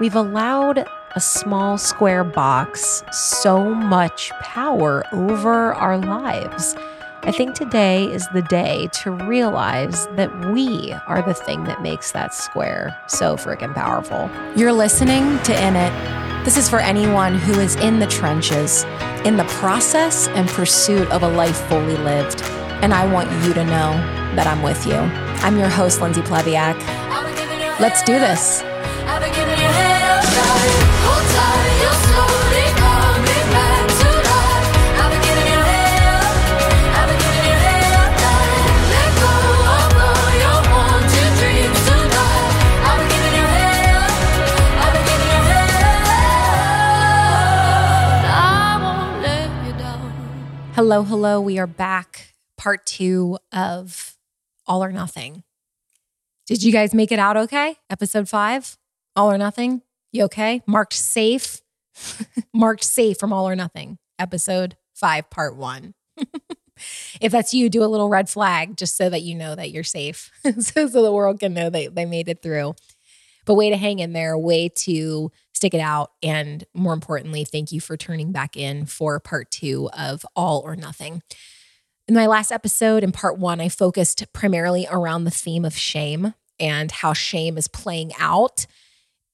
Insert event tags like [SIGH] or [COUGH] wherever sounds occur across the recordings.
We've allowed a small square box so much power over our lives. I think today is the day to realize that we are the thing that makes that square so freaking powerful. You're listening to In It. This is for anyone who is in the trenches, in the process and pursuit of a life fully lived. And I want you to know that I'm with you. I'm your host, Lindsay Plebiak. Let's do this. Hello, hello. We are back. Part two of All or Nothing. Did you guys make it out okay? Episode five, All or Nothing. You okay? Marked safe. [LAUGHS] Marked safe from All or Nothing. Episode five, part one. [LAUGHS] if that's you, do a little red flag just so that you know that you're safe, [LAUGHS] so, so the world can know that they made it through. But way to hang in there, way to stick it out. And more importantly, thank you for turning back in for part two of All or Nothing. In my last episode, in part one, I focused primarily around the theme of shame and how shame is playing out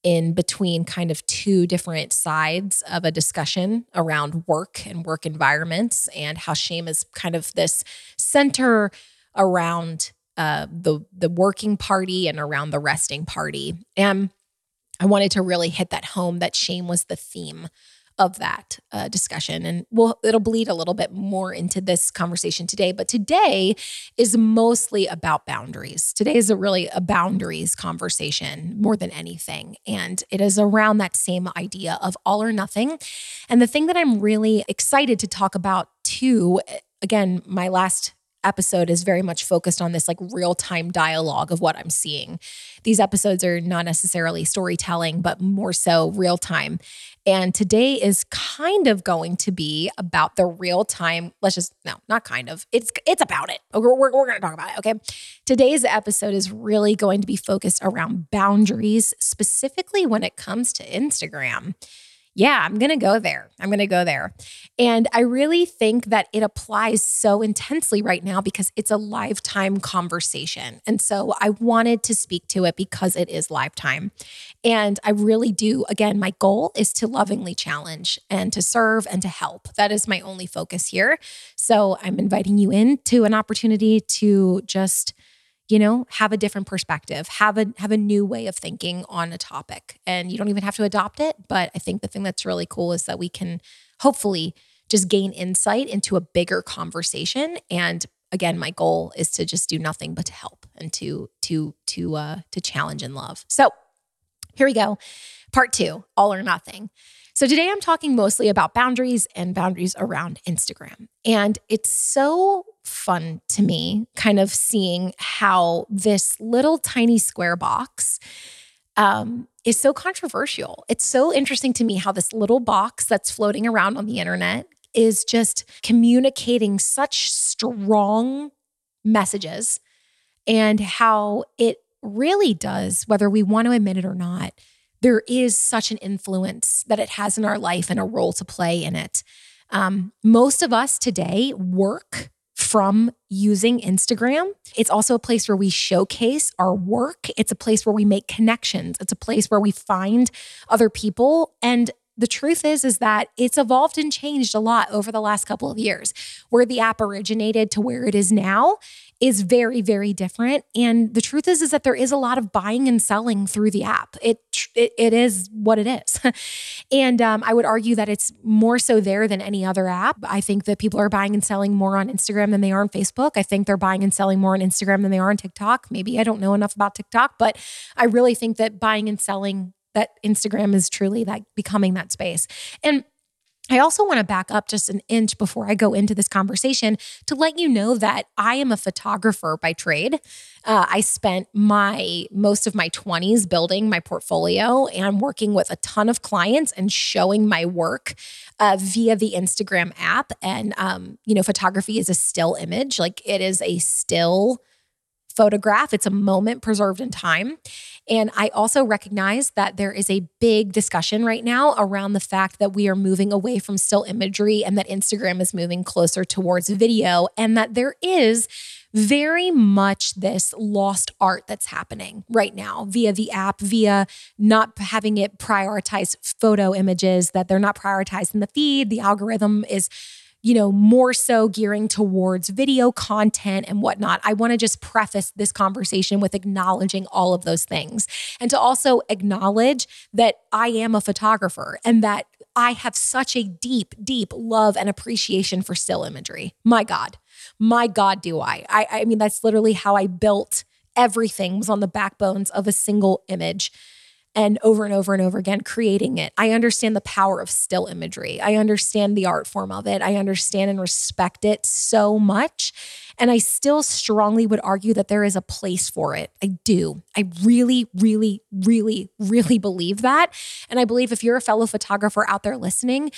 in between kind of two different sides of a discussion around work and work environments, and how shame is kind of this center around uh, the the working party and around the resting party. And I wanted to really hit that home that shame was the theme of that uh, discussion. And we'll it'll bleed a little bit more into this conversation today but today is mostly about boundaries. Today is a really a boundaries conversation more than anything. And it is around that same idea of all or nothing. And the thing that i'm really excited to talk about too again my last episode is very much focused on this like real time dialogue of what I'm seeing. These episodes are not necessarily storytelling, but more so real time. And today is kind of going to be about the real time. Let's just, no, not kind of. It's it's about it. We're, we're, we're going to talk about it. Okay. Today's episode is really going to be focused around boundaries, specifically when it comes to Instagram yeah, I'm going to go there. I'm going to go there. And I really think that it applies so intensely right now because it's a lifetime conversation. And so I wanted to speak to it because it is lifetime. And I really do. Again, my goal is to lovingly challenge and to serve and to help. That is my only focus here. So I'm inviting you into an opportunity to just you know have a different perspective have a have a new way of thinking on a topic. And you don't even have to adopt it but i think the thing that's really cool is that we can hopefully just gain insight into a bigger conversation. And again my goal is to just do nothing but to help and to to to uh to challenge and love. So here we go. Part 2 all or nothing so today I'm talking mostly about boundaries and boundaries around Instagram. And it's so fun to me, kind of seeing how this little tiny square box um, is so controversial. It's so interesting to me how this little box that's floating around on the internet is just communicating such strong messages and how it really does, whether we want to admit it or not, there is such an influence that it has in our life and a role to play in it. Um, most of us today work from using Instagram. It's also a place where we showcase our work. It's a place where we make connections. It's a place where we find other people. And the truth is is that it's evolved and changed a lot over the last couple of years. Where the app originated to where it is now is very very different and the truth is is that there is a lot of buying and selling through the app. It it, it is what it is. [LAUGHS] and um, I would argue that it's more so there than any other app. I think that people are buying and selling more on Instagram than they are on Facebook. I think they're buying and selling more on Instagram than they are on TikTok. Maybe I don't know enough about TikTok, but I really think that buying and selling that Instagram is truly like becoming that space. And I also want to back up just an inch before I go into this conversation to let you know that I am a photographer by trade. Uh, I spent my most of my 20s building my portfolio and working with a ton of clients and showing my work uh, via the Instagram app. And, um, you know, photography is a still image, like it is a still photograph, it's a moment preserved in time. And I also recognize that there is a big discussion right now around the fact that we are moving away from still imagery and that Instagram is moving closer towards video, and that there is very much this lost art that's happening right now via the app, via not having it prioritize photo images, that they're not prioritized in the feed. The algorithm is you know, more so gearing towards video content and whatnot. I want to just preface this conversation with acknowledging all of those things and to also acknowledge that I am a photographer and that I have such a deep, deep love and appreciation for still imagery. My God, my God, do I. I, I mean, that's literally how I built everything was on the backbones of a single image and over and over and over again creating it. I understand the power of still imagery. I understand the art form of it. I understand and respect it so much. And I still strongly would argue that there is a place for it. I do. I really, really, really, really believe that. And I believe if you're a fellow photographer out there listening,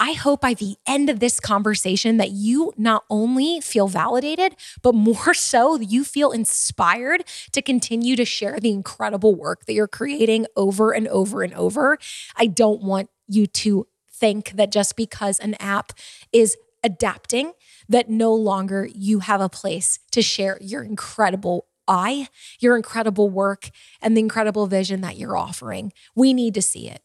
I hope by the end of this conversation that you not only feel validated, but more [LAUGHS] so you feel inspired to continue to share the incredible work that you're creating over and over and over. I don't want you to think that just because an app is adapting, that no longer you have a place to share your incredible eye, your incredible work, and the incredible vision that you're offering. We need to see it.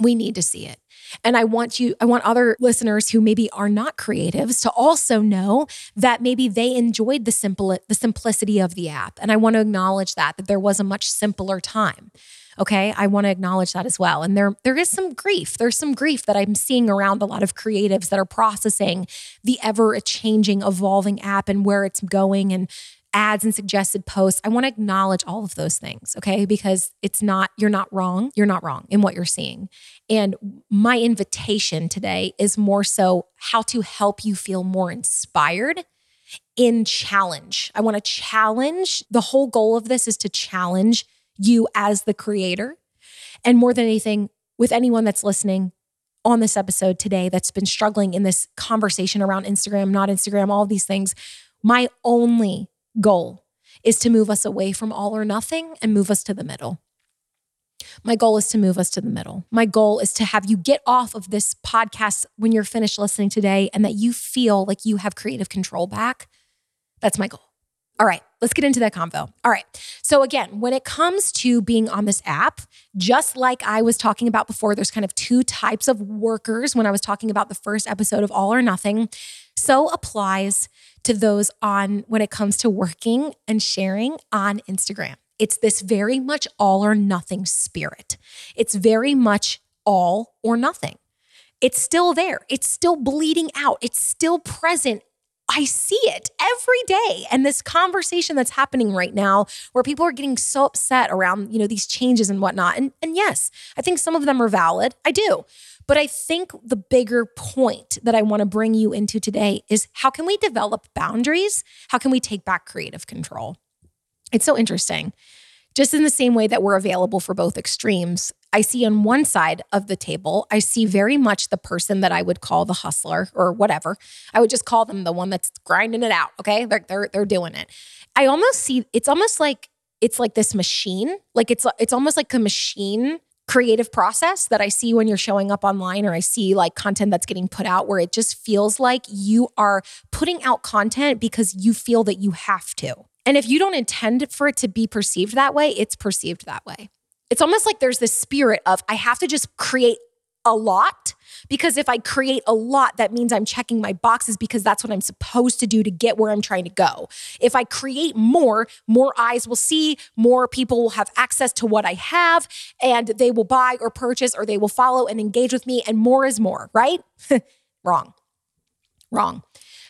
We need to see it. And I want you, I want other listeners who maybe are not creatives to also know that maybe they enjoyed the simple, the simplicity of the app. And I want to acknowledge that, that there was a much simpler time. Okay. I want to acknowledge that as well. And there, there is some grief. There's some grief that I'm seeing around a lot of creatives that are processing the ever changing, evolving app and where it's going and ads and suggested posts. I want to acknowledge all of those things, okay? Because it's not, you're not wrong. You're not wrong in what you're seeing. And my invitation today is more so how to help you feel more inspired in challenge. I want to challenge. The whole goal of this is to challenge you as the creator. And more than anything, with anyone that's listening, on this episode today that's been struggling in this conversation around Instagram, not Instagram, all these things, my only goal is to move us away from all or nothing and move us to the middle. My goal is to move us to the middle. My goal is to have you get off of this podcast when you're finished listening today and that you feel like you have creative control back. That's my goal. All right, let's get into that convo. All right. So, again, when it comes to being on this app, just like I was talking about before, there's kind of two types of workers when I was talking about the first episode of All or Nothing. So applies to those on when it comes to working and sharing on Instagram. It's this very much all or nothing spirit. It's very much all or nothing. It's still there. It's still bleeding out. It's still present. I see it every day. And this conversation that's happening right now where people are getting so upset around, you know, these changes and whatnot. And, and yes, I think some of them are valid. I do. But I think the bigger point that I want to bring you into today is how can we develop boundaries? How can we take back creative control? It's so interesting. Just in the same way that we're available for both extremes, I see on one side of the table, I see very much the person that I would call the hustler or whatever. I would just call them the one that's grinding it out. Okay. They're, they're, they're doing it. I almost see it's almost like it's like this machine. Like it's it's almost like a machine creative process that I see when you're showing up online or I see like content that's getting put out where it just feels like you are putting out content because you feel that you have to. And if you don't intend for it to be perceived that way, it's perceived that way. It's almost like there's this spirit of I have to just create a lot because if I create a lot, that means I'm checking my boxes because that's what I'm supposed to do to get where I'm trying to go. If I create more, more eyes will see, more people will have access to what I have, and they will buy or purchase or they will follow and engage with me, and more is more, right? [LAUGHS] Wrong. Wrong.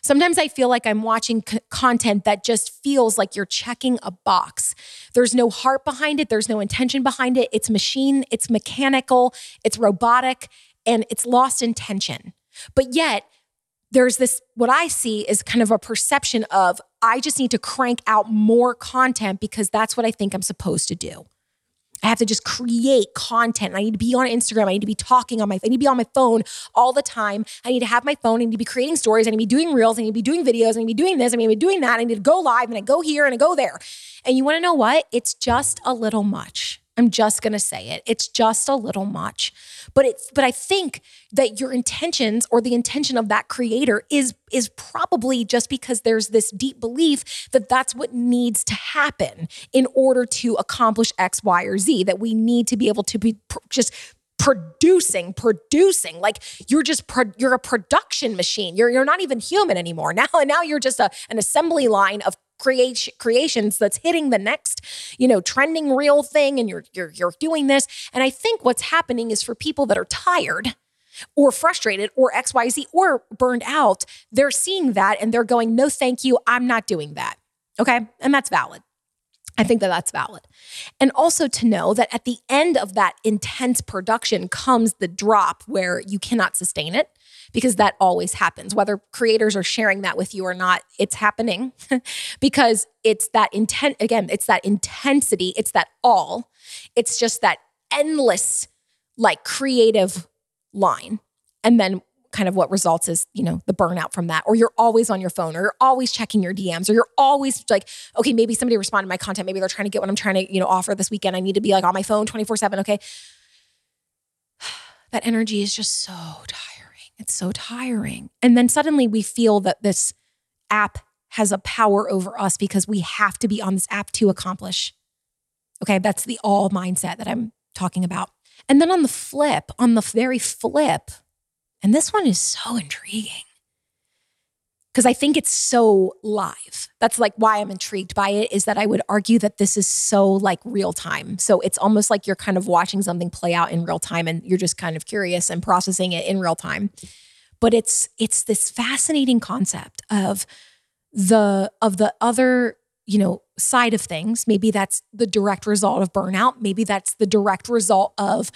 Sometimes I feel like I'm watching c- content that just feels like you're checking a box. There's no heart behind it, there's no intention behind it. It's machine, it's mechanical, it's robotic, and it's lost intention. But yet, there's this what I see is kind of a perception of I just need to crank out more content because that's what I think I'm supposed to do. I have to just create content. I need to be on Instagram. I need to be talking on my I need to be on my phone all the time. I need to have my phone. I need to be creating stories. I need to be doing reels. I need to be doing videos. I need to be doing this. I need to be doing that. I need to go live and I go here and I go there. And you want to know what? It's just a little much. I'm just going to say it. It's just a little much. But it's but I think that your intentions or the intention of that creator is is probably just because there's this deep belief that that's what needs to happen in order to accomplish X, Y, or Z. That we need to be able to be pr- just producing producing like you're just pro- you're a production machine you're you're not even human anymore [LAUGHS] now and now you're just a, an assembly line of creation creations that's hitting the next you know trending reel thing and you're you're you're doing this. And i think what's happening is for people that are tired or frustrated or xyz or burned out they're seeing that and they're going no thank you. I'm not doing that. Okay? And that's valid. I think that that's valid. And also to know that at the end of that intense production comes the drop where you cannot sustain it because that always happens. Whether creators are sharing that with you or not, it's happening [LAUGHS] because it's that intent. Again, it's that intensity, it's that all, it's just that endless, like creative line. And then kind of what results is, you know, the burnout from that. Or you're always on your phone, or you're always checking your DMs, or you're always like, okay, maybe somebody responded to my content. Maybe they're trying to get what I'm trying to, you know, offer this weekend. I need to be like on my phone 24 7. Okay. [SIGHS] That energy is just so tired it's so tiring. And then suddenly we feel that this app has a power over us because we have to be on this app to accomplish. Okay, that's the all mindset that I'm talking about. And then on the flip, on the very flip, and this one is so intriguing because I think it's so live. That's like why I'm intrigued by it is that I would argue that this is so like real time. So it's almost like you're kind of watching something play out in real time and you're just kind of curious and processing it in real time. But it's it's this fascinating concept of the of the other, you know, side of things. Maybe that's the direct result of burnout, maybe that's the direct result of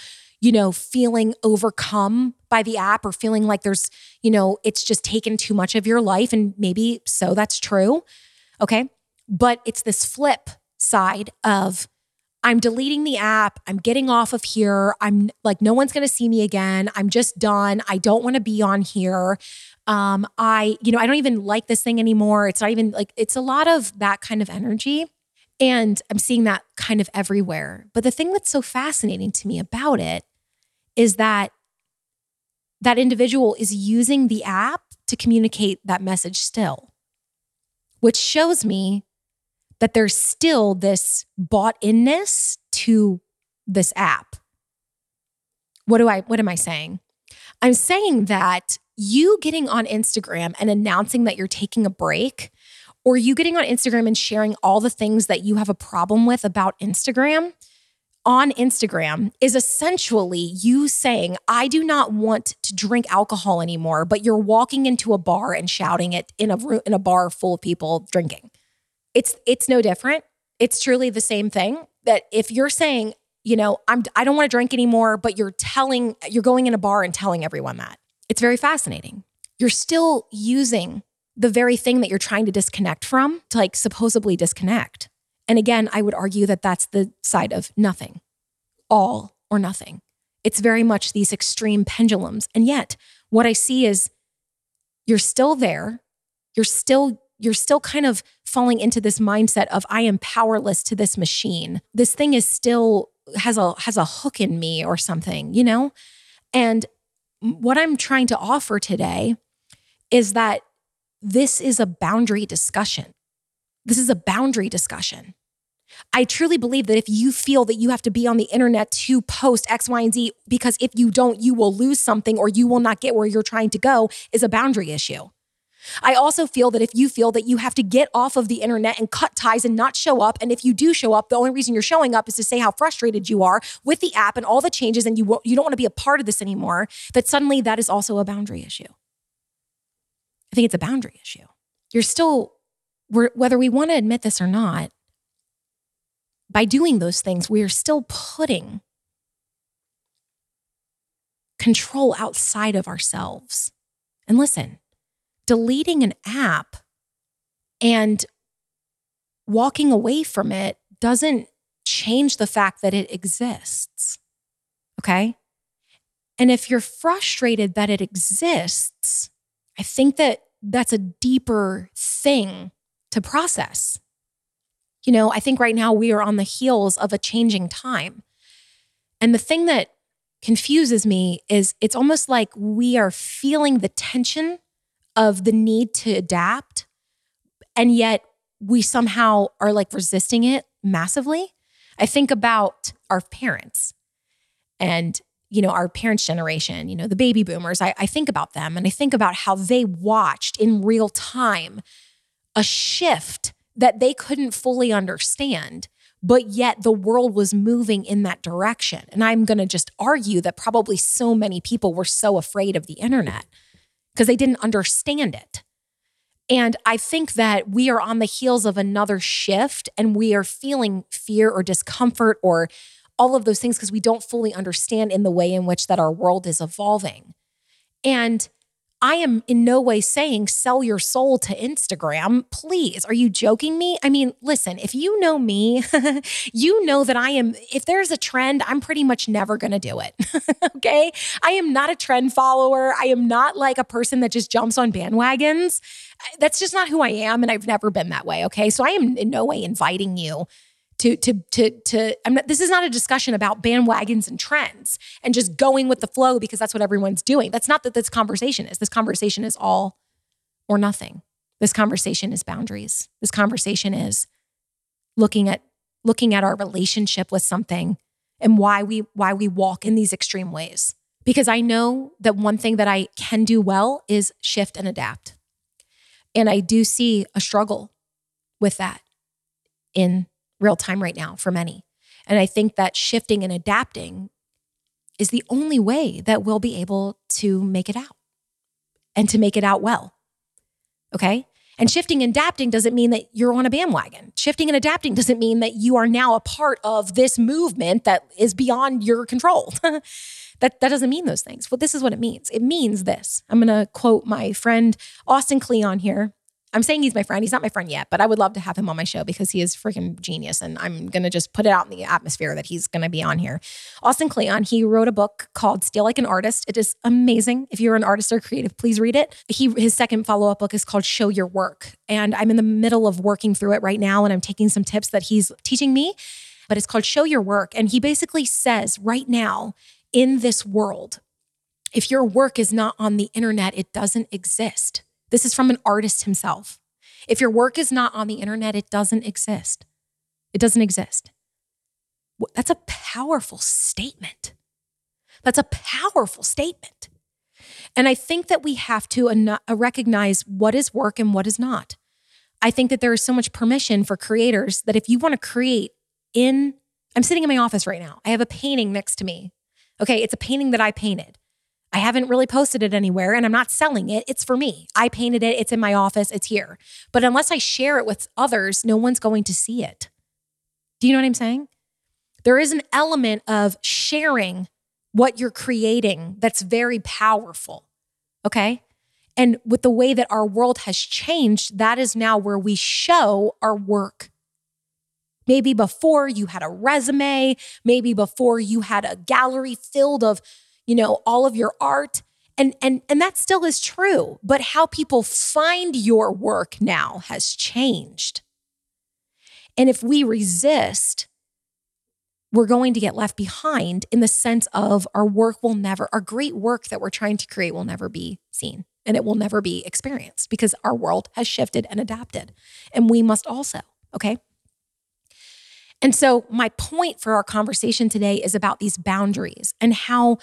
you know, feeling overcome by the app or feeling like there's, you know, it's just taken too much of your life. And maybe so that's true. Okay. But it's this flip side of I'm deleting the app. I'm getting off of here. I'm like, no one's going to see me again. I'm just done. I don't want to be on here. Um, I, you know, I don't even like this thing anymore. It's not even like, it's a lot of that kind of energy. And I'm seeing that kind of everywhere. But the thing that's so fascinating to me about it is that that individual is using the app to communicate that message still, which shows me that there's still this bought inness to this app. What do I what am I saying? I'm saying that you getting on Instagram and announcing that you're taking a break or you getting on Instagram and sharing all the things that you have a problem with about Instagram on Instagram is essentially you saying, I do not want to drink alcohol anymore, but you're walking into a bar and shouting it in a in a bar full of people drinking. It's it's no different. It's truly the same thing that if you're saying, you know, I'm I don't want to drink anymore, but you're telling you're going in a bar and telling everyone that. It's very fascinating. You're still using the very thing that you're trying to disconnect from to like supposedly disconnect. And again, I would argue that that's the side of nothing, all or nothing. It's very much these extreme pendulums. And yet, what I see is you're still there. You're still you're still kind of falling into this mindset of I am powerless to this machine. This thing is still has a has a hook in me or something, you know? And what I'm trying to offer today is that this is a boundary discussion. This is a boundary discussion. I truly believe that if you feel that you have to be on the internet to post X, Y, and Z, because if you don't, you will lose something or you will not get where you're trying to go, is a boundary issue. I also feel that if you feel that you have to get off of the internet and cut ties and not show up, and if you do show up, the only reason you're showing up is to say how frustrated you are with the app and all the changes, and you you don't want to be a part of this anymore, that suddenly that is also a boundary issue. I think it's a boundary issue. You're still, whether we want to admit this or not, by doing those things, we are still putting control outside of ourselves. And listen, deleting an app and walking away from it doesn't change the fact that it exists. Okay. And if you're frustrated that it exists, I think that that's a deeper thing to process. You know, I think right now we are on the heels of a changing time. And the thing that confuses me is it's almost like we are feeling the tension of the need to adapt, and yet we somehow are like resisting it massively. I think about our parents and you know our parents generation you know the baby boomers I, I think about them and i think about how they watched in real time a shift that they couldn't fully understand but yet the world was moving in that direction and i'm going to just argue that probably so many people were so afraid of the internet because they didn't understand it and I think that we are on the heels of another shift and we are feeling fear or discomfort or all of those things because we don't fully understand in the way in which that our world is evolving. And I am in no way saying sell your soul to Instagram. Please, are you joking me? I mean, listen, if you know me, [LAUGHS] you know that I am, if there's a trend, I'm pretty much never going to do it. [LAUGHS] okay. I am not a trend follower. I am not like a person that just jumps on bandwagons. That's just not who I am. And I've never been that way. Okay. So I am in no way inviting you to to to to I'm not, this is not a discussion about bandwagons and trends and just going with the flow because that's what everyone's doing. That's not that this conversation is. This conversation is all or nothing. This conversation is boundaries. This conversation is looking at looking at our relationship with something and why we why we walk in these extreme ways. Because I know that one thing that I can do well is shift and adapt. And I do see a struggle with that in real time right now for many. And I think that shifting and adapting is the only way that we'll be able to make it out and to make it out well. Okay. And shifting and adapting doesn't mean that you're on a bandwagon. Shifting and adapting doesn't mean that you are now a part of this movement that is beyond your control. [LAUGHS] that, that doesn't mean those things. Well, this is what it means. It means this. I'm going to quote my friend Austin Kleon here. I'm saying he's my friend. He's not my friend yet, but I would love to have him on my show because he is freaking genius. And I'm going to just put it out in the atmosphere that he's going to be on here. Austin Kleon, he wrote a book called Steal Like an Artist. It is amazing. If you're an artist or creative, please read it. He His second follow up book is called Show Your Work. And I'm in the middle of working through it right now. And I'm taking some tips that he's teaching me, but it's called Show Your Work. And he basically says right now in this world, if your work is not on the internet, it doesn't exist. This is from an artist himself. If your work is not on the internet, it doesn't exist. It doesn't exist. That's a powerful statement. That's a powerful statement. And I think that we have to uh, recognize what is work and what is not. I think that there is so much permission for creators that if you want to create in, I'm sitting in my office right now. I have a painting next to me. Okay, it's a painting that I painted. I haven't really posted it anywhere and I'm not selling it. It's for me. I painted it. It's in my office. It's here. But unless I share it with others, no one's going to see it. Do you know what I'm saying? There is an element of sharing what you're creating that's very powerful. Okay. And with the way that our world has changed, that is now where we show our work. Maybe before you had a resume, maybe before you had a gallery filled of you know, all of your art. And, and, and that still is true, but how people find your work now has changed. And if we resist, we're going to get left behind in the sense of our work will never, our great work that we're trying to create will never be seen and it will never be experienced because our world has shifted and adapted. And we must also, okay? And so, my point for our conversation today is about these boundaries and how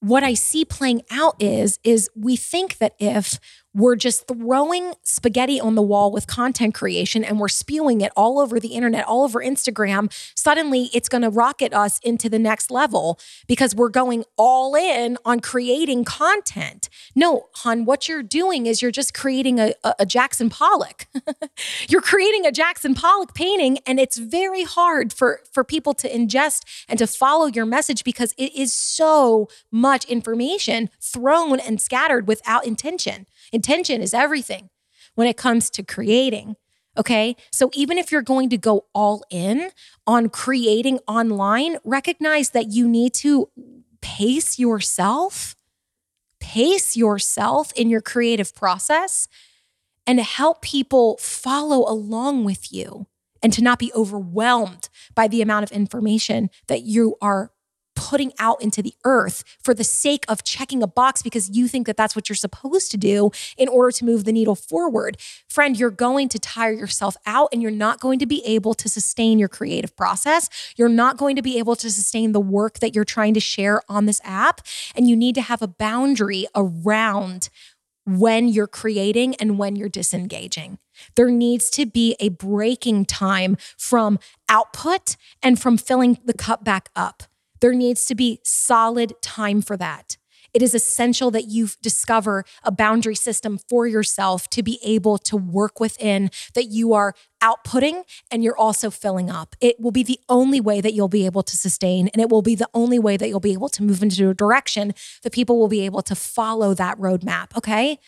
what I see playing out is is we think that if we're just throwing spaghetti on the wall with content creation and we're spewing it all over the internet, all over Instagram, suddenly it's going to rocket us into the next level because we're going all in on creating content. No, hon, what you're doing is you're just creating a, a, a Jackson Pollock. [LAUGHS] you're creating a Jackson Pollock painting, and it's very hard for, for people to ingest and to follow your message because it is so much information thrown and scattered without intention. Intention is everything when it comes to creating. Okay. So even if you're going to go all in on creating online, recognize that you need to pace yourself, pace yourself in your creative process and help people follow along with you and to not be overwhelmed by the amount of information that you are putting out into the earth for the sake of checking a box because you think that that's what you're supposed to do in order to move the needle forward. Friend, you're going to tire yourself out and you're not going to be able to sustain your creative process. You're not going to be able to sustain the work that you're trying to share on this app. And you need to have a boundary around when you're creating and when you're disengaging. There needs to be a breaking time from output and from filling the cup back up. There needs to be solid time for that. It is essential that you discover a boundary system for yourself to be able to work within that you are outputting and you're also filling up. It will be the only way that you'll be able to sustain, and it will be the only way that you'll be able to move into a direction that people will be able to follow that roadmap. Okay.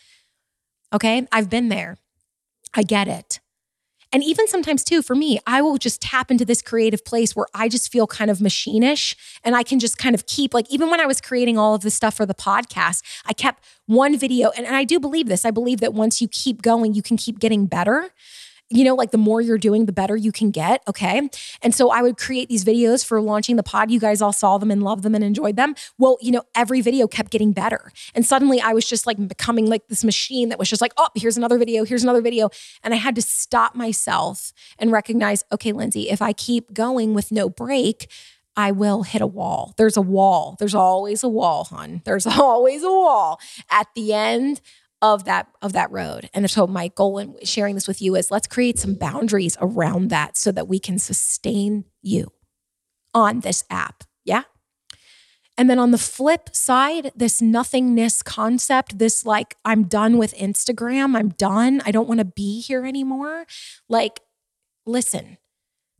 Okay. I've been there. I get it. And even sometimes, too, for me, I will just tap into this creative place where I just feel kind of machinish and I can just kind of keep, like, even when I was creating all of this stuff for the podcast, I kept one video. And, and I do believe this. I believe that once you keep going, you can keep getting better you know, like the more you're doing, the better you can get. Okay. And so I would create these videos for launching the pod. You guys all saw them and loved them and enjoyed them. Well, you know, every video kept getting better. And suddenly I was just like becoming like this machine that was just like, oh, here's another video, here's another video. And I had to stop myself and recognize, okay, Lindsay, if I keep going with no break, I will hit a wall. There's a wall. There's always a wall, hon. There's [LAUGHS] always a wall. At the end of that of that road. And so my goal in sharing this with you is let's create some boundaries around that so that we can sustain you on this app. Yeah? And then on the flip side, this nothingness concept, this like, I'm done with Instagram, I'm done, I don't want to be here anymore. Like, listen,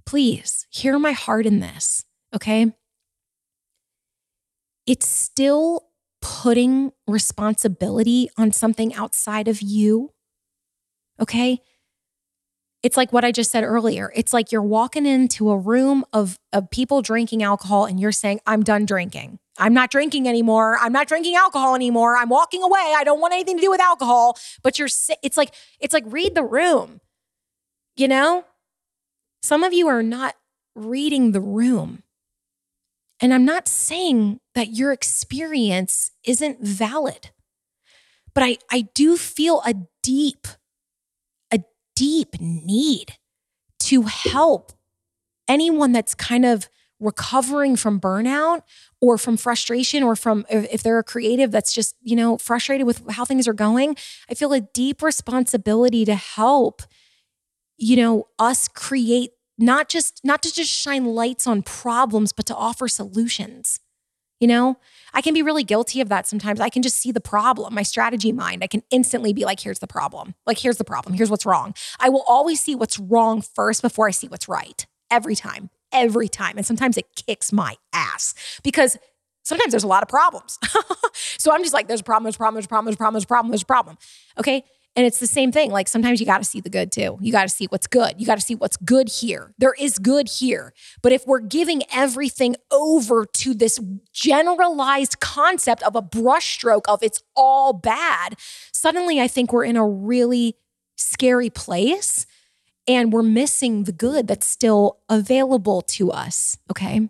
please hear my heart in this, okay? It's still putting responsibility on something outside of you. Okay. It's like what I just said earlier. It's like you're walking into a room of, of people drinking alcohol and you're saying, I'm done drinking. I'm not drinking anymore. I'm not drinking alcohol anymore. I'm walking away. I don't want anything to do with alcohol. But you're, it's like, it's like read the room. You know, some of you are not reading the room. And I'm not saying that your experience isn't valid, but I, I do feel a deep, a deep need to help anyone that's kind of recovering from burnout or from frustration or from if they're a creative that's just you know frustrated with how things are going i feel a deep responsibility to help you know us create not just not to just shine lights on problems but to offer solutions. You know i can be really guilty of that sometimes. I can just see the problem my strategy mind. I can instantly be like here's the problem. Like here's the problem. Here's what's wrong. I will always see what's wrong first before i see what's right. Every time. Every time. And sometimes it kicks my ass because sometimes there's a lot of problems. [LAUGHS] So i'm just like there's a problem there's a problem there's a problem there's a problem there's a problem there's a problem. Okay and it's the same thing. Like sometimes you got to see the good too. You got to see what's good. You got to see what's good here. There is good here. But if we're giving everything over to this generalized concept of a brushstroke of it's all bad, suddenly I think we're in a really scary place and we're missing the good that's still available to us. Okay.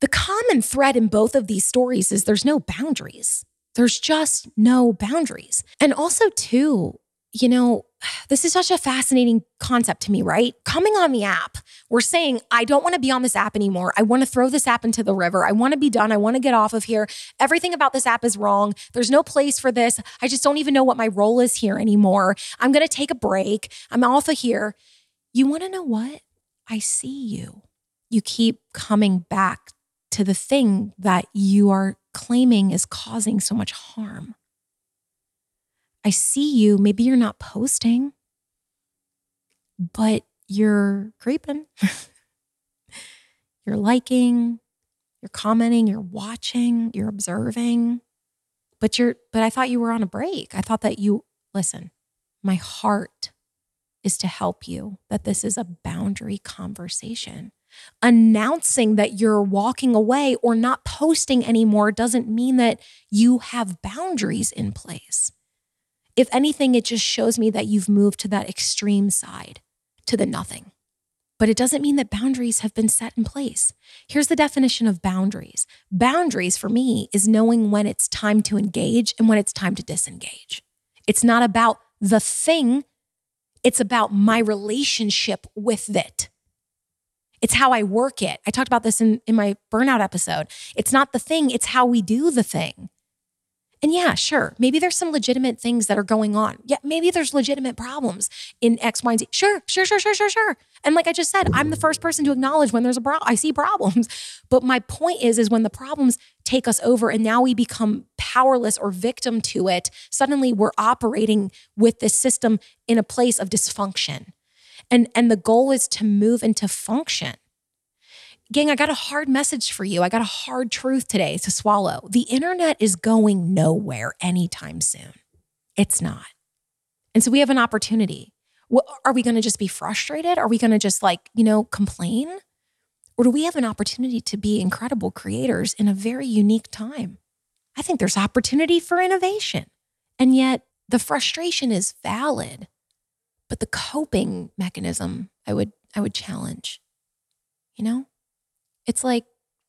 The common thread in both of these stories is there's no boundaries. There's just no boundaries. And also, too, you know, this is such a fascinating concept to me, right? Coming on the app, we're saying, I don't want to be on this app anymore. I want to throw this app into the river. I want to be done. I want to get off of here. Everything about this app is wrong. There's no place for this. I just don't even know what my role is here anymore. I'm going to take a break. I'm off of here. You want to know what? I see you. You keep coming back to the thing that you are claiming is causing so much harm. I see you. Maybe you're not posting, but you're creeping. [LAUGHS] you're liking, you're commenting, you're watching, you're observing. But you're but I thought you were on a break. I thought that you listen. my heart is to help you that this is a boundary conversation. Announcing that you're walking away or not posting anymore doesn't mean that you have boundaries in place. If anything, it just shows me that you've moved to that extreme side, to the nothing. But it doesn't mean that boundaries have been set in place. Here's the definition of boundaries boundaries for me is knowing when it's time to engage and when it's time to disengage. It's not about the thing, it's about my relationship with it. It's how I work it. I talked about this in, in my burnout episode. It's not the thing, it's how we do the thing. And yeah, sure, maybe there's some legitimate things that are going on. Yeah, maybe there's legitimate problems in X, Y, and Z. Sure, sure, sure, sure, sure, sure. And like I just said, I'm the first person to acknowledge when there's a problem. I see problems. [LAUGHS] But my point is, is when the problems take us over and now we become powerless or victim to it, suddenly we're operating with this system in a place of dysfunction. And, and the goal is to move into function. Gang, I got a hard message for you. I got a hard truth today to swallow. The internet is going nowhere anytime soon. It's not. And so we have an opportunity. are we going to just be frustrated? Are we going to just like, you know, complain? Or do we have an opportunity to be incredible creators in a very unique time? I think there's opportunity for innovation. And yet the frustration is valid, but the coping mechanism I would I would challenge. You know? it's like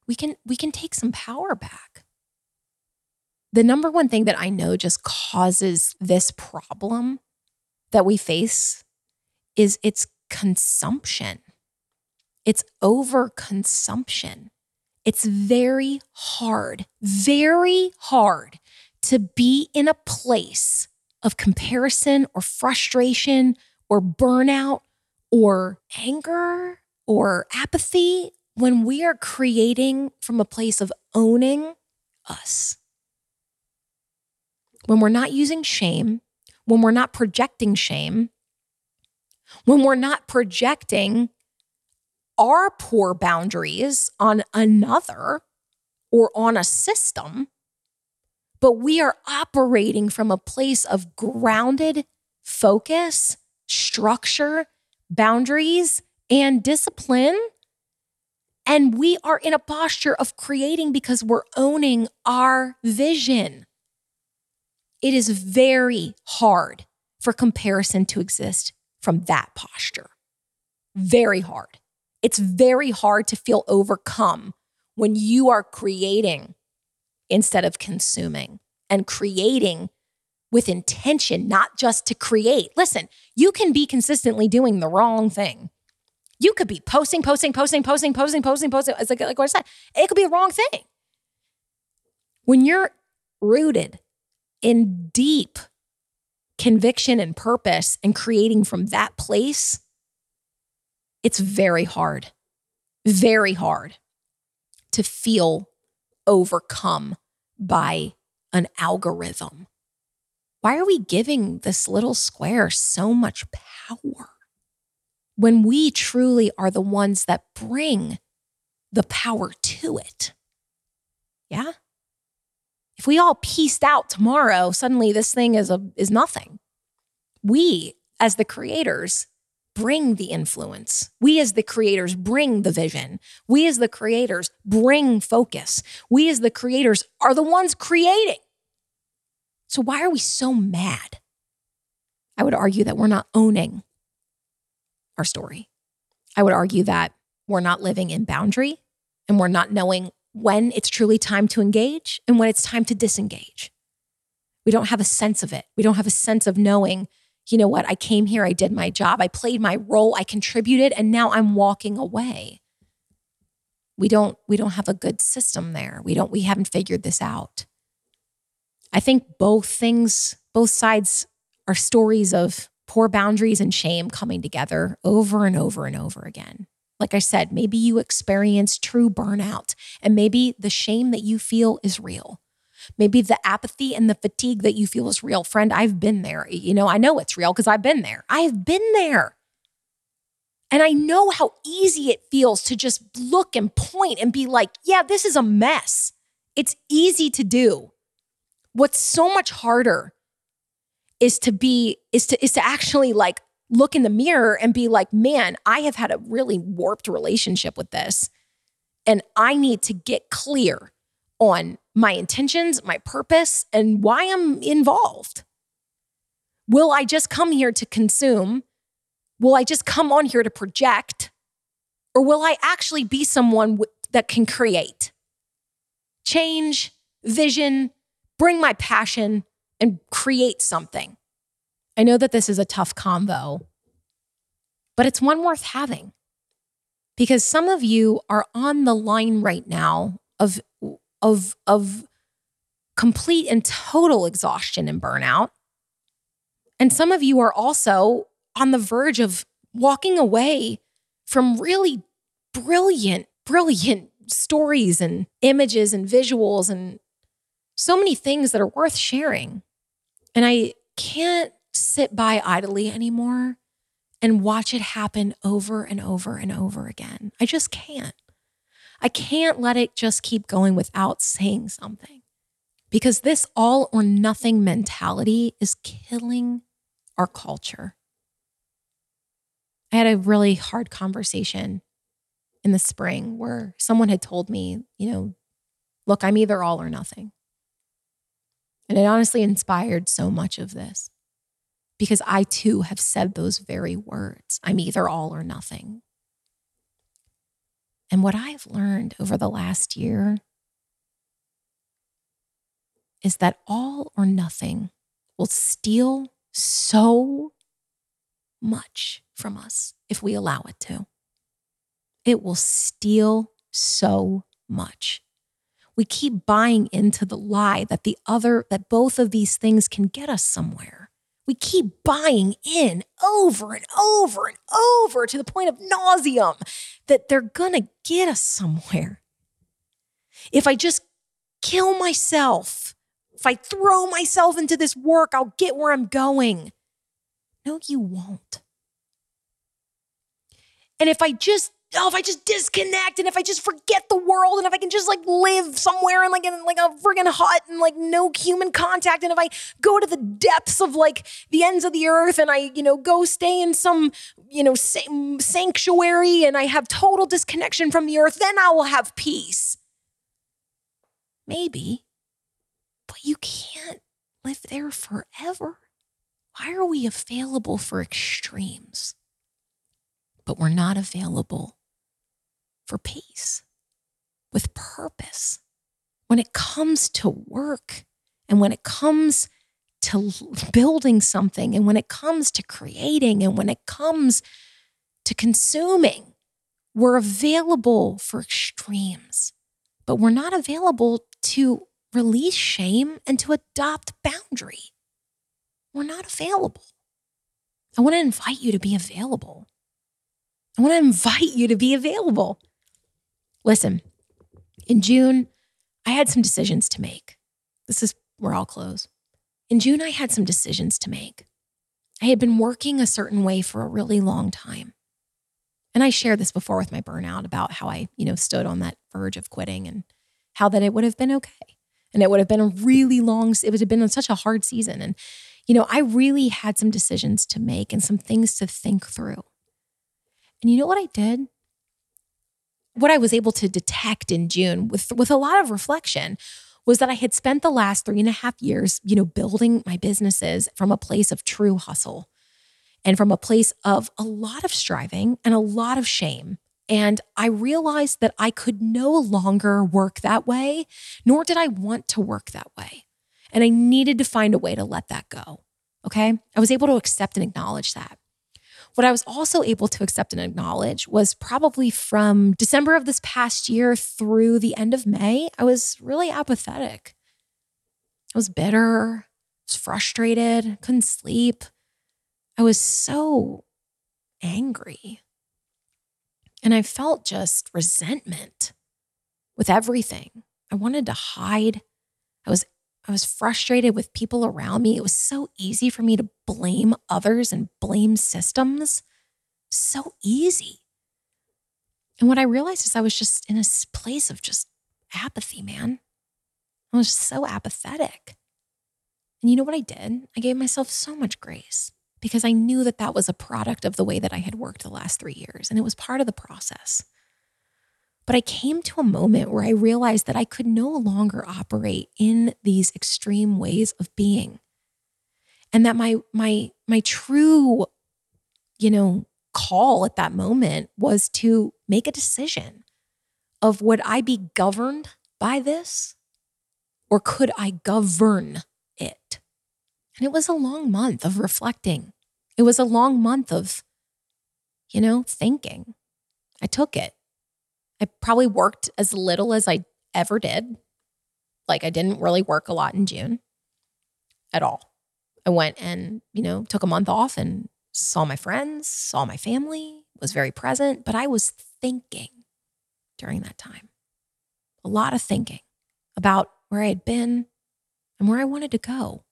we can we can take some power back. The number one thing that I know just causes this problem that we face is it's consumption. It's overconsumption. It's very hard, very hard to be in a place of comparison or frustration or burnout or anger or apathy when we are creating from a place of owning us, when we're not using shame, when we're not projecting shame, when we're not projecting our poor boundaries on another or on a system, but we are operating from a place of grounded focus, structure, boundaries, and discipline and we are in a posture of creating because we're owning our vision. It is very hard for comparison to exist from that posture. Very hard. It's very hard to feel overcome when you are creating instead of consuming and creating with intention, not just to create. Listen, you can be consistently doing the wrong thing you could be posting, posting, posting, posting, posting, posting, posting. It's like, like what I said, it could be the wrong thing. When you're rooted in deep conviction and purpose and creating from that place, it's very hard, very hard to feel overcome by an algorithm. Why are we giving this little square so much power? when we truly are the ones that bring the power to it. Yeah? If we all pieced out tomorrow, suddenly this thing is a is nothing. We as the creators bring the influence. We as the creators bring the vision. We as the creators bring focus. We as the creators are the ones creating. So why are we so mad? I would argue that we're not owning our story. I would argue that we're not living in boundary and we're not knowing when it's truly time to engage and when it's time to disengage. We don't have a sense of it. We don't have a sense of knowing, you know what, I came here, I did my job, I played my role, I contributed, and now I'm walking away. We don't we don't have a good system there. We don't we haven't figured this out. I think both things, both sides are stories of poor boundaries and shame coming together over and over and over again. Like I said, maybe you experience true burnout, and maybe the shame that you feel is real. Maybe the apathy and the fatigue that you feel is real. Friend, I've been there. You know, I know it's real because I've been there. I've been there. And I know how easy it feels to just look and point and be like, yeah, this is a mess. It's easy to do. What's so much harder is to be is to is to actually like look in the mirror and be like, "Man, I have had a really warped relationship with this." And I need to get clear on my intentions, my purpose, and why I'm involved. Will I just come here to consume? Will I just come on here to project? Or will I actually be someone w- that can create, change, vision, bring my passion, and create something? I know that this is a tough convo, but it's one worth having because some of you are on the line right now of of of complete and total exhaustion and burnout. And some of you are also on the verge of walking away from really brilliant, brilliant stories and images and visuals and so many things that are worth sharing. And I can't sit by idly anymore and watch it happen over and over and over again. I just can't. I can't let it just keep going without saying something because this all or nothing mentality is killing our culture. I had a really hard conversation in the spring where someone had told me, you know, look, I'm either all or nothing. And it honestly inspired so much of this because I too have said those very words I'm either all or nothing. And what I've learned over the last year is that all or nothing will steal so much from us if we allow it to. It will steal so much. We keep buying into the lie that the other, that both of these things can get us somewhere. We keep buying in over and over and over to the point of nauseum that they're gonna get us somewhere. If I just kill myself, if I throw myself into this work, I'll get where I'm going. No, you won't. And if I just oh, if I just disconnect and if I just forget the world and if I can just like live somewhere in like in like a friggin' hut and like no human contact and if I go to the depths of like the ends of the earth and I you know go stay in some you know sanctuary and I have total disconnection from the earth, then I will have peace. Maybe, but you can't live there forever. Why are we available for extremes? But we're not available for peace, with purpose. When it comes to work and when it comes to building something and when it comes to creating and when it comes to consuming, we're available for extremes, but we're not available to release shame and to adopt boundary. We're not available. I want to invite you to be available. I want to invite you to be available. Listen, in June, I had some decisions to make. This is where I'll close. In June, I had some decisions to make. I had been working a certain way for a really long time. And I shared this before with my burnout about how I, you know, stood on that verge of quitting and how that it would have been okay. And it would have been a really long, it would have been such a hard season. And, you know, I really had some decisions to make and some things to think through. And you know what I did? What I was able to detect in June with, with a lot of reflection was that I had spent the last three and a half years, you know, building my businesses from a place of true hustle and from a place of a lot of striving and a lot of shame. And I realized that I could no longer work that way, nor did I want to work that way. And I needed to find a way to let that go. Okay. I was able to accept and acknowledge that. What I was also able to accept and acknowledge was probably from December of this past year through the end of May, I was really apathetic. I was bitter, I was frustrated, couldn't sleep. I was so angry. And I felt just resentment with everything. I wanted to hide. I was I was frustrated with people around me. It was so easy for me to blame others and blame systems. So easy. And what I realized is I was just in a place of just apathy, man. I was just so apathetic. And you know what I did? I gave myself so much grace because I knew that that was a product of the way that I had worked the last three years and it was part of the process. But I came to a moment where I realized that I could no longer operate in these extreme ways of being. And that my my my true you know call at that moment was to make a decision of would I be governed by this or could I govern it? And it was a long month of reflecting. It was a long month of, you know, thinking. I took it. I probably worked as little as I ever did. Like I didn't really work a lot in June at all. I went and, you know, took a month off and saw my friends, saw my family, was very present, but I was thinking during that time. A lot of thinking about where I had been and where I wanted to go.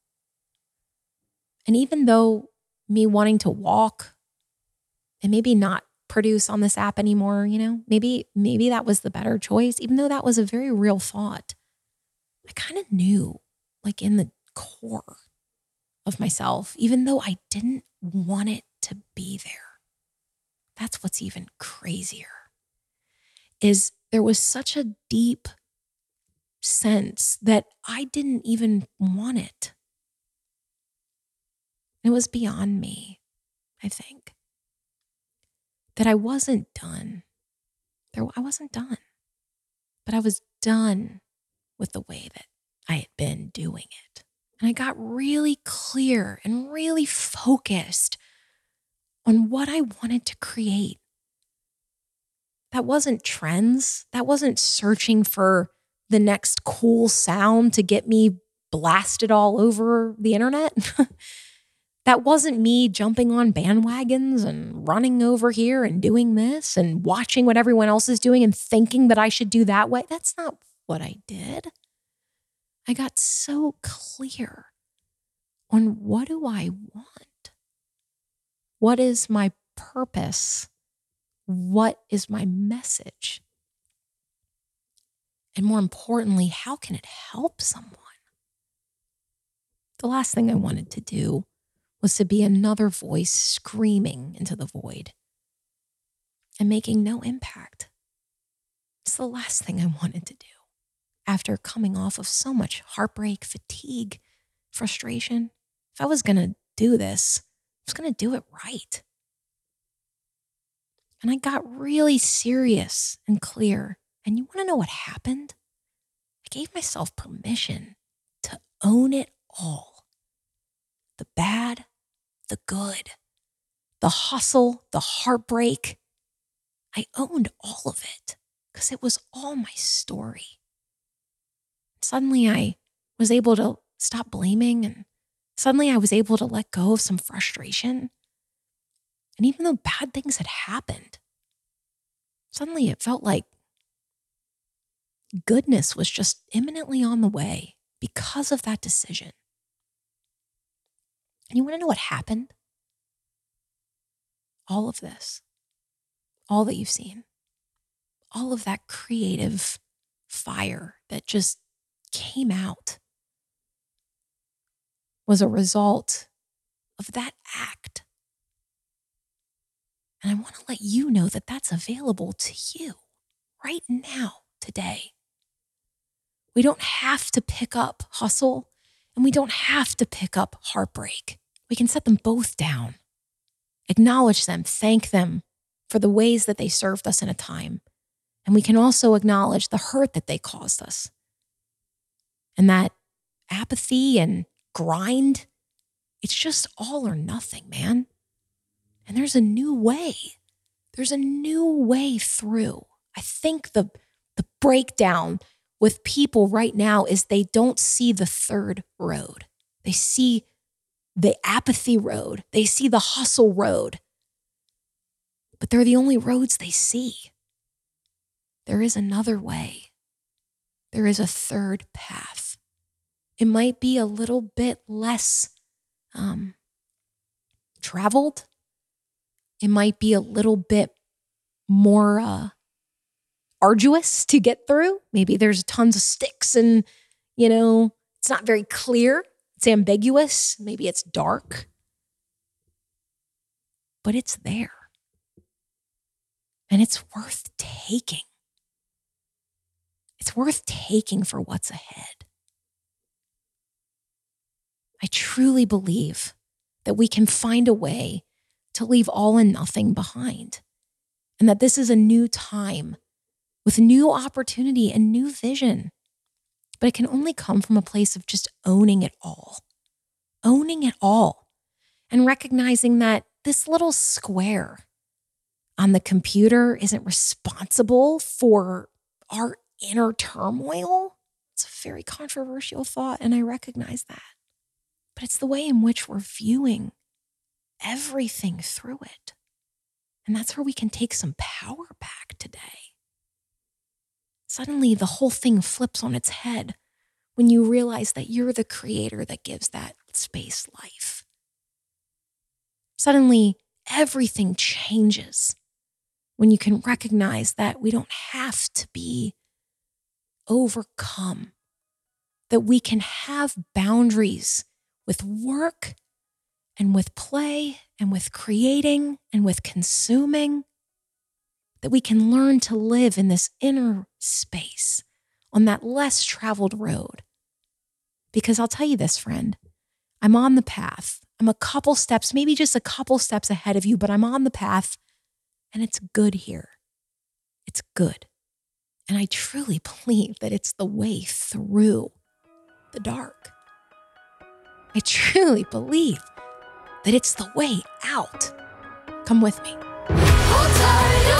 And even though me wanting to walk and maybe not produce on this app anymore, you know, maybe maybe that was the better choice even though that was a very real thought. I kind of knew like in the core of myself even though I didn't want it to be there. That's what's even crazier. Is there was such a deep sense that I didn't even want it. It was beyond me, I think. That I wasn't done. There, I wasn't done, but I was done with the way that I had been doing it. And I got really clear and really focused on what I wanted to create. That wasn't trends. That wasn't searching for the next cool sound to get me blasted all over the internet. [LAUGHS] that wasn't me jumping on bandwagons and running over here and doing this and watching what everyone else is doing and thinking that I should do that way. That's not what I did. I got so clear on what do I want? What is my purpose? What is my message? And more importantly, how can it help someone? The last thing I wanted to do was to be another voice screaming into the void and making no impact. It's the last thing I wanted to do after coming off of so much heartbreak, fatigue, frustration. If I was going to do this, I was going to do it right. And I got really serious and clear. And you want to know what happened? I gave myself permission to own it all the bad, the good, the hustle, the heartbreak. I owned all of it because it was all my story. Suddenly, I was able to stop blaming and Suddenly, I was able to let go of some frustration. And even though bad things had happened, suddenly it felt like goodness was just imminently on the way because of that decision. And you want to know what happened? All of this, all that you've seen, all of that creative fire that just came out was a result of that act. And I want to let you know that that's available to you right now, today. We don't have to pick up hustle and we don't have to pick up heartbreak. We can set them both down, acknowledge them, thank them for the ways that they served us in a time. And we can also acknowledge the hurt that they caused us. And that apathy and grind. It's just all or nothing, man. And there's a new way. There's a new way through. I think the the breakdown with people right now is they don't see the third road. They see the apathy road. They see the hustle road. But they're the only roads they see. There is another way. There is a third path. It might be a little bit less um, traveled. It might be a little bit more uh, arduous to get through. Maybe there's tons of sticks and, you know, it's not very clear. It's ambiguous. Maybe it's dark, but it's there. And it's worth taking. It's worth taking for what's ahead. I truly believe that we can find a way to leave all and nothing behind, and that this is a new time with new opportunity and new vision. But it can only come from a place of just owning it all, owning it all, and recognizing that this little square on the computer isn't responsible for our inner turmoil. It's a very controversial thought, and I recognize that. But it's the way in which we're viewing everything through it. And that's where we can take some power back today. Suddenly, the whole thing flips on its head when you realize that you're the creator that gives that space life. Suddenly, everything changes when you can recognize that we don't have to be overcome, that we can have boundaries with work and with play and with creating and with consuming, that we can learn to live in this inner space on that less traveled road. Because I'll tell you this, friend, I'm on the path. I'm a couple steps, maybe just a couple steps ahead of you, but I'm on the path and it's good here. It's good. And I truly [LAUGHS] believe that it's the way through the dark. I truly believe that it's the way out. Come with me. Hold tight,